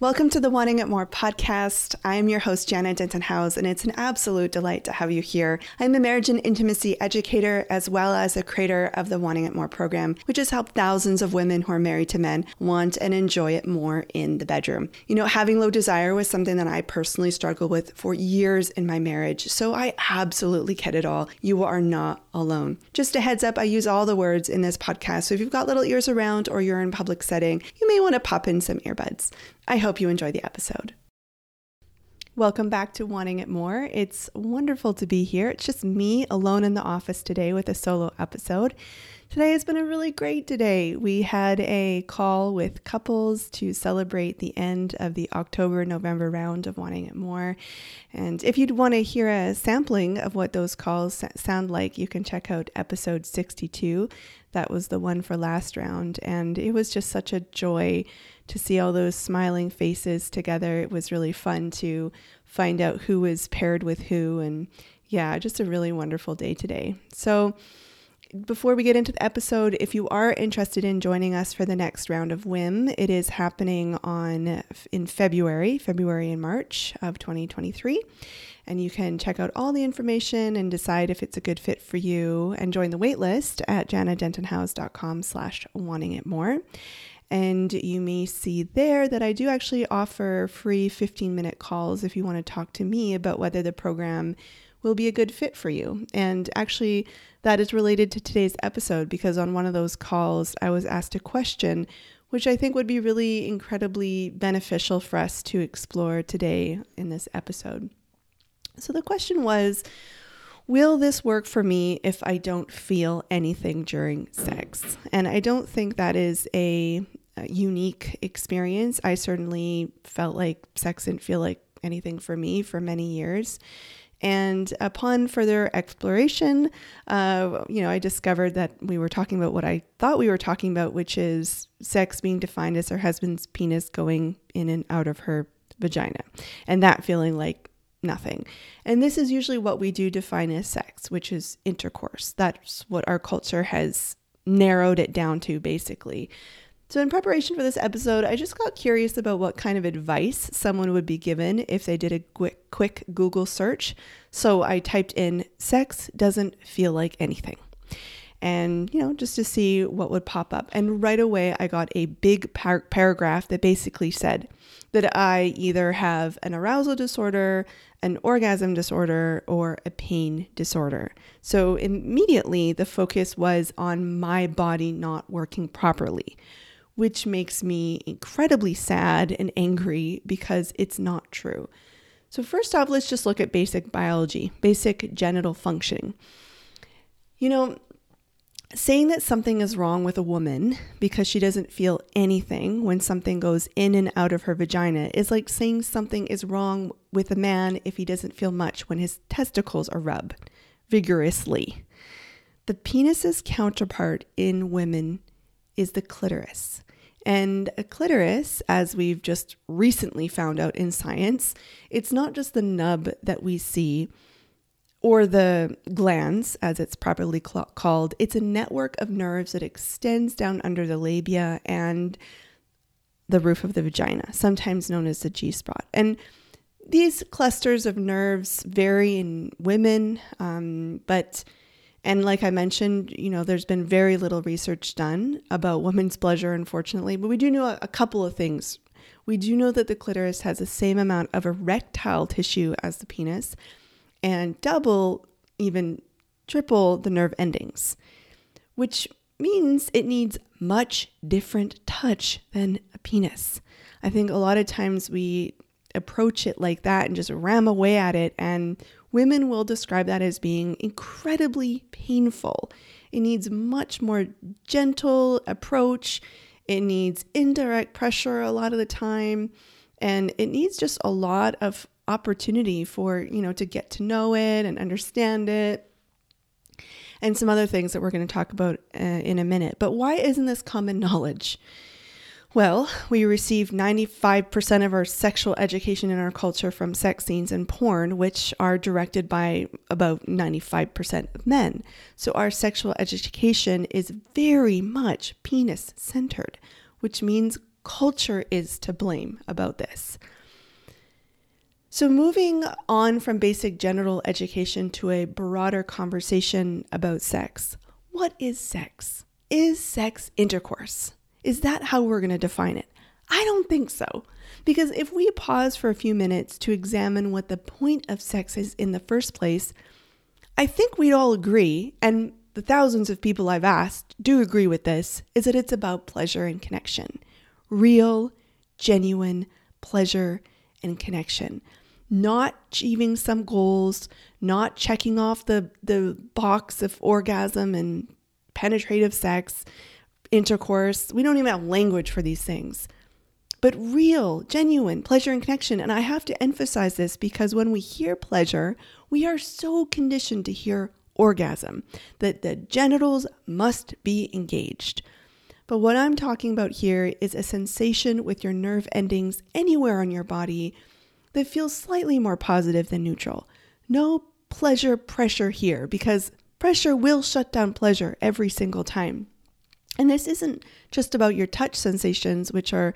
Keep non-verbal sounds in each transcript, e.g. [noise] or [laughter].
Welcome to the Wanting It More podcast. I'm your host, Janna Denton House, and it's an absolute delight to have you here. I'm a marriage and intimacy educator as well as a creator of the Wanting It More program, which has helped thousands of women who are married to men want and enjoy it more in the bedroom. You know, having low desire was something that I personally struggled with for years in my marriage, so I absolutely get it all. You are not alone. Just a heads up, I use all the words in this podcast, so if you've got little ears around or you're in public setting, you may want to pop in some earbuds. I hope you enjoy the episode. Welcome back to Wanting It More. It's wonderful to be here. It's just me alone in the office today with a solo episode. Today has been a really great day. We had a call with couples to celebrate the end of the October November round of Wanting It More. And if you'd want to hear a sampling of what those calls sound like, you can check out episode 62. That was the one for last round. And it was just such a joy to see all those smiling faces together. It was really fun to find out who was paired with who. And yeah, just a really wonderful day today. So, before we get into the episode, if you are interested in joining us for the next round of WIM, it is happening on in February, February and March of 2023. And you can check out all the information and decide if it's a good fit for you and join the waitlist at janadentonhouse.com slash wanting it more. And you may see there that I do actually offer free 15 minute calls if you want to talk to me about whether the program will be a good fit for you. And actually, that is related to today's episode because on one of those calls, I was asked a question which I think would be really incredibly beneficial for us to explore today in this episode. So the question was, Will this work for me if I don't feel anything during sex? And I don't think that is a unique experience. I certainly felt like sex didn't feel like anything for me for many years. And upon further exploration, uh, you know, I discovered that we were talking about what I thought we were talking about, which is sex being defined as her husband's penis going in and out of her vagina, and that feeling like nothing. And this is usually what we do define as sex, which is intercourse. That's what our culture has narrowed it down to, basically. So, in preparation for this episode, I just got curious about what kind of advice someone would be given if they did a quick, quick Google search. So, I typed in sex doesn't feel like anything. And, you know, just to see what would pop up. And right away, I got a big par- paragraph that basically said that I either have an arousal disorder, an orgasm disorder, or a pain disorder. So, immediately, the focus was on my body not working properly which makes me incredibly sad and angry because it's not true. So, first off, let's just look at basic biology, basic genital functioning. You know, saying that something is wrong with a woman because she doesn't feel anything when something goes in and out of her vagina is like saying something is wrong with a man if he doesn't feel much when his testicles are rubbed vigorously. The penis's counterpart in women is the clitoris. And a clitoris, as we've just recently found out in science, it's not just the nub that we see or the glans, as it's properly cl- called. It's a network of nerves that extends down under the labia and the roof of the vagina, sometimes known as the G spot. And these clusters of nerves vary in women, um, but and like I mentioned, you know, there's been very little research done about [laughs] women's pleasure, unfortunately, but we do know a, couple of things. We do know that the clitoris has the same amount of erectile tissue as the penis and double, even triple the nerve endings, which means it needs much different touch than a penis. I think a lot of times we approach it like that and just ram away at it and Women will describe that as being incredibly painful. It needs much more gentle approach. It needs indirect pressure a lot of the time. And it needs just a lot of opportunity for, you know, to get to know it and understand it. And some other things that we're going to talk about uh, in a minute. But why isn't this common [laughs] knowledge? Well, we receive 95% of our sexual education in our culture from sex scenes and porn, which are directed by about 95% of men. So our sexual education is very much penis centered, which means culture is to blame about this. So, moving on from basic genital education to a broader conversation about sex. What is sex? Is sex intercourse? Is that how we're going to define it? I don't think so. Because if we pause for a few minutes to examine what the point of sex is in the first place, I think we'd all agree, and the thousands of people I've asked do agree with this, is that it's about pleasure and connection. Real, genuine pleasure and connection not achieving some goals, not checking off the, the box of orgasm and penetrative sex, intercourse. We don't even have language for these things. But real, genuine pleasure and connection. And I have to emphasize this because when we hear pleasure, we are so conditioned to hear orgasm that the genitals must be engaged. But what I'm talking about here is a sensation with your nerve endings anywhere on your body that feels slightly more positive than neutral. No pleasure pressure here because pressure will shut down pleasure every single time. And this isn't just about your touch sensations, which are,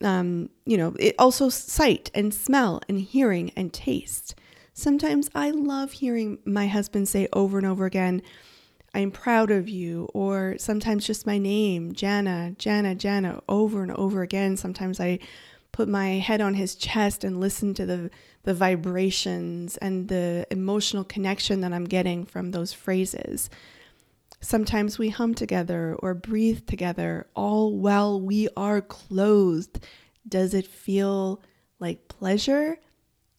um, you know, it also sight and smell and hearing and taste. Sometimes I love hearing my husband say over and over again, I'm proud of you, or sometimes just my name, Janna, Janna, Janna, over and over again. Sometimes I put my head on his chest and listen to the the vibrations and the emotional connection that I'm getting from those phrases. Sometimes we hum together or breathe together, all while we are clothed. Does it feel like pleasure?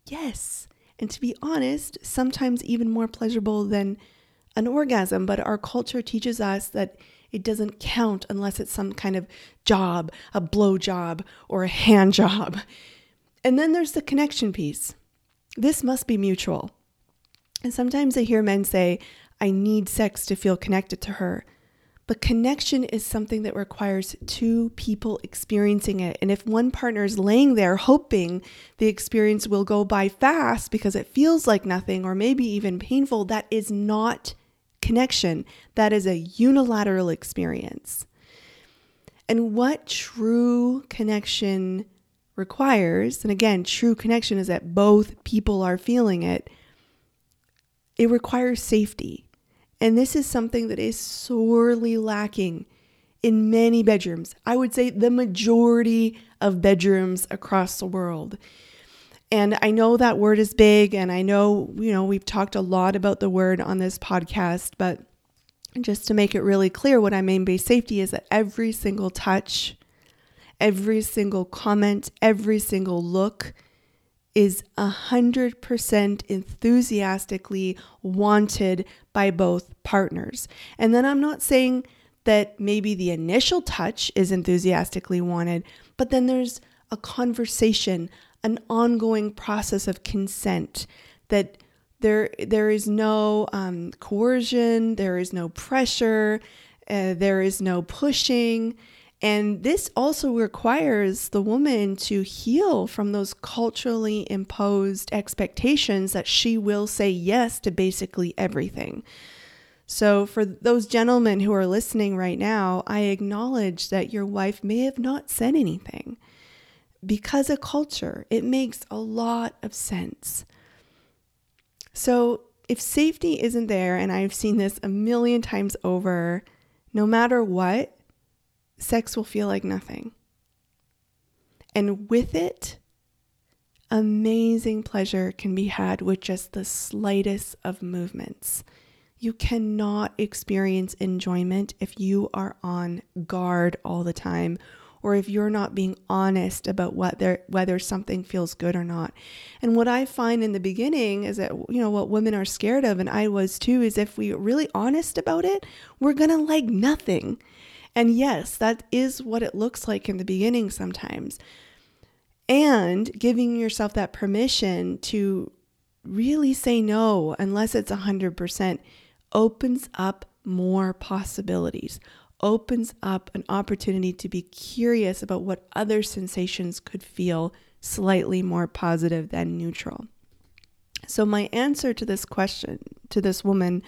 Yes. And to be honest, sometimes even more pleasurable than an orgasm, but our culture teaches us that it doesn't count unless it's some kind of job, a blow job, or a hand job. And then there's the connection piece. This must be mutual. And sometimes I hear men say, I need sex to feel connected to her. But connection is something that requires two people experiencing it. And if one partner is laying there hoping the experience will go by fast because it feels like nothing or maybe even painful, that is not connection. That is a unilateral experience. And what true connection requires, and again, true connection is that both people are feeling it, it requires safety. And this is something that is sorely lacking in many bedrooms. I would say the majority of bedrooms across the world. And I know that word is big, and I know, you know, we've talked a lot about the word on this podcast, but just to make it really clear, what I mean by safety is that every single touch, every single comment, every single look is 100% enthusiastically wanted by both partners. And then I'm not saying that maybe the initial touch is enthusiastically wanted, but then there's a conversation, an ongoing process of consent that there there is no um, coercion, there is no pressure, uh, there is no pushing. And this also requires the woman to heal from those culturally imposed expectations that she will say yes to basically everything. So, for those gentlemen who are listening right now, I acknowledge that your wife may have not said anything because of culture, it makes a lot of sense. So, if safety isn't there, and I've seen this a million times over, no matter what, sex will feel like nothing. And with it, amazing pleasure can be had with just the slightest of movements. You cannot experience enjoyment if you are on guard all the time or if you're not being honest about what whether something feels good or not. And what I find in the beginning is that you know what women are scared of and I was too is if we are really honest about it, we're going to like nothing. And yes, that is what it looks like in the beginning sometimes. And giving yourself that permission to really say no unless it's 100% opens up more possibilities opens up an opportunity to be curious about what other sensations could feel slightly more positive than neutral. So, my answer to this question to this woman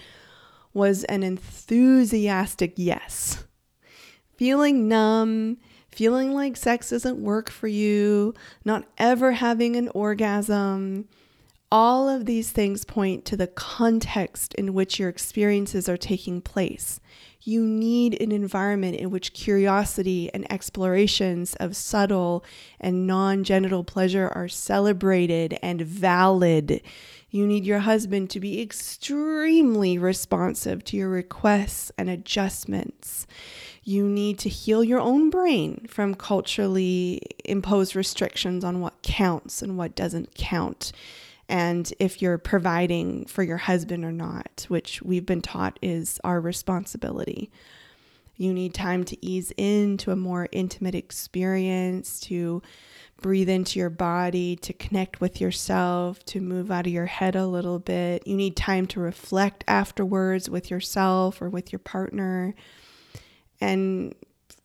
was an enthusiastic yes. Feeling numb, feeling like sex doesn't work for you, not ever having an orgasm. All of these things point to the context in which your experiences are taking place. You need an environment in which curiosity and explorations of subtle and non genital pleasure are celebrated and valid. You need your husband to be extremely responsive to your requests and adjustments. You need to heal your own brain from culturally imposed restrictions on what counts and what doesn't count. And if you're providing for your husband or not, which we've been taught is our responsibility. You need time to ease into a more intimate experience, to breathe into your body, to connect with yourself, to move out of your head a little bit. You need time to reflect afterwards with yourself or with your partner. And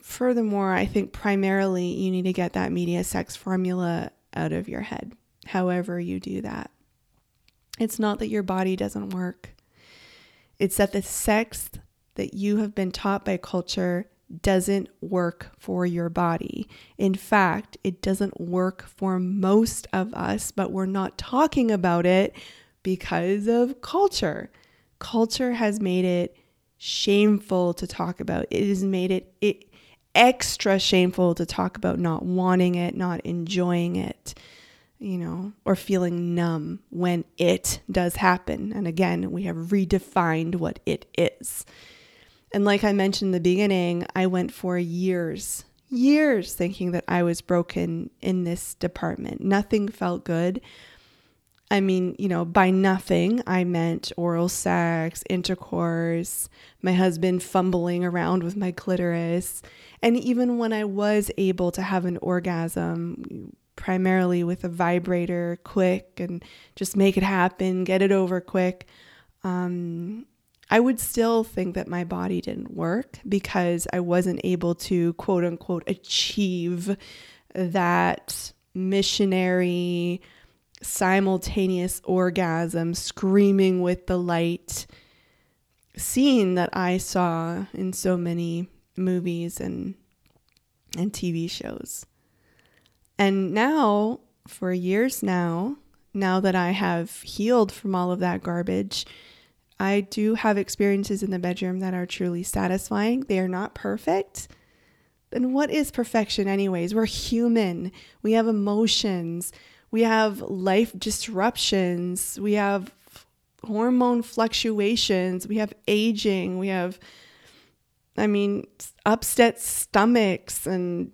furthermore, I think primarily you need to get that media sex formula out of your head, however, you do that. It's not that your body doesn't work, it's that the sex that you have been taught by culture doesn't work for your body. In fact, it doesn't work for most of us, but we're not talking about it because of culture. Culture has made it shameful to talk about. It has made it, it extra shameful to talk about not wanting it, not enjoying it, you know, or feeling numb when it does happen. And again, we have redefined what it is. And like I mentioned in the beginning, I went for years, years thinking that I was broken in this department. Nothing felt good. I mean, you know, by nothing, I meant oral sex, intercourse, my husband fumbling around with my clitoris. And even when I was able to have an orgasm, primarily with a vibrator, quick, and just make it happen, get it over quick, um, I would still think that my body didn't work because I wasn't able to quote unquote achieve that missionary simultaneous orgasm, screaming with the light scene that I saw in so many movies and and TV shows. And now, for years now, now that I have healed from all of that garbage, I do have experiences in the bedroom that are truly satisfying. They are not perfect. Then what is perfection, anyways? We're human. We have emotions. We have life disruptions. We have hormone fluctuations. We have aging. We have, I mean, upset stomachs and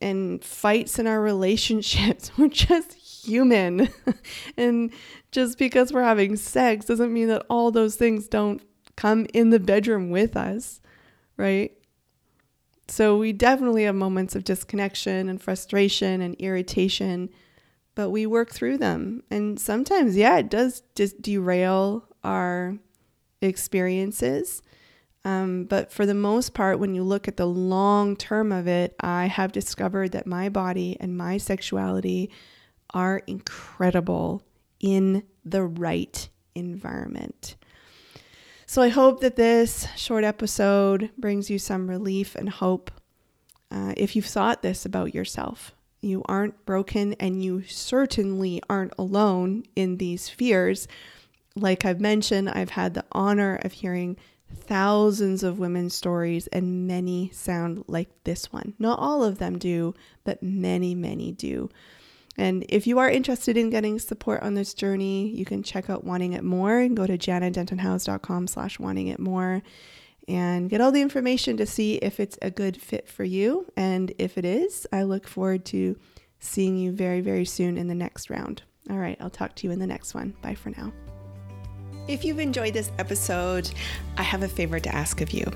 and fights in our [laughs] relationships. [laughs] We're just human. [laughs] and just because we're having sex doesn't mean that all those things don't come in the bedroom with us, right? So we definitely have moments of disconnection and frustration and irritation, but we work through them. And sometimes, yeah, it does just derail our experiences. Um, but for the most part, when you look at the long term of it, I have discovered that my body and my sexuality are incredible in the right environment. So I hope that this short episode brings you some relief and hope. Uh, if you've thought this about yourself, you aren't broken and you certainly aren't alone in these fears. Like I've mentioned, I've had the honor of hearing thousands of women's stories, and many sound like this one. Not all of them do, but many, many do. And if you are interested in getting support on this journey, you can check out Wanting It More and go to janadentonhouse.com slash wanting it more and get all the information to see if it's a good fit for you. And if it is, I look forward to seeing you very, very soon in the next round. All right, I'll talk to you in the next one. Bye for now. If you've enjoyed this episode, I have a favor to ask of you.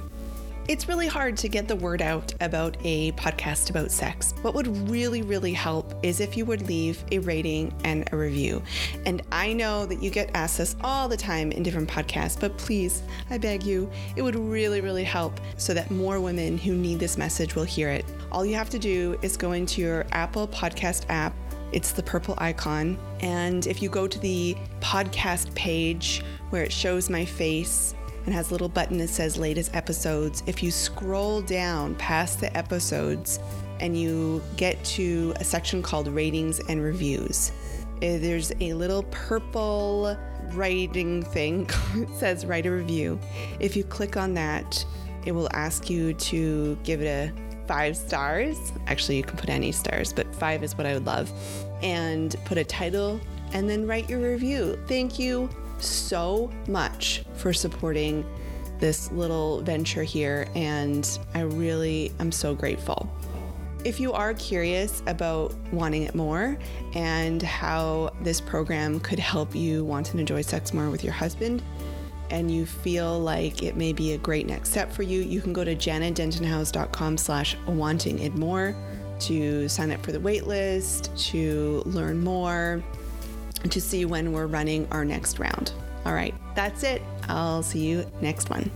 It's really hard to get the word out about a podcast about sex. What would really, really help is if you would leave a rating and a review. And I know that you get asked this all the time in different podcasts, but please, I beg you, it would really, really help so that more women who need this message will hear it. All you have to do is go into your Apple Podcast app. It's the purple icon. And if you go to the podcast page where it shows my face, and has a little button that says latest episodes. If you scroll down past the episodes, and you get to a section called ratings and reviews. Uh, There's a little purple writing thing. [laughs] it says write a review. If you click on that, it will ask you to give it a five stars. Actually, you can put any stars, but five is what I would love. And put a title and then write your review. Thank you so much for supporting this little venture here, and I really am so grateful. If you are curious about wanting it more and how this program could help you want and enjoy sex more with your husband, and you feel like it may be a great next step for you, you can go to janetdentonhouse.com slash wanting it more to sign up for the waitlist, to learn more, to see when we're running our next round. All right, that's it. I'll see you next one.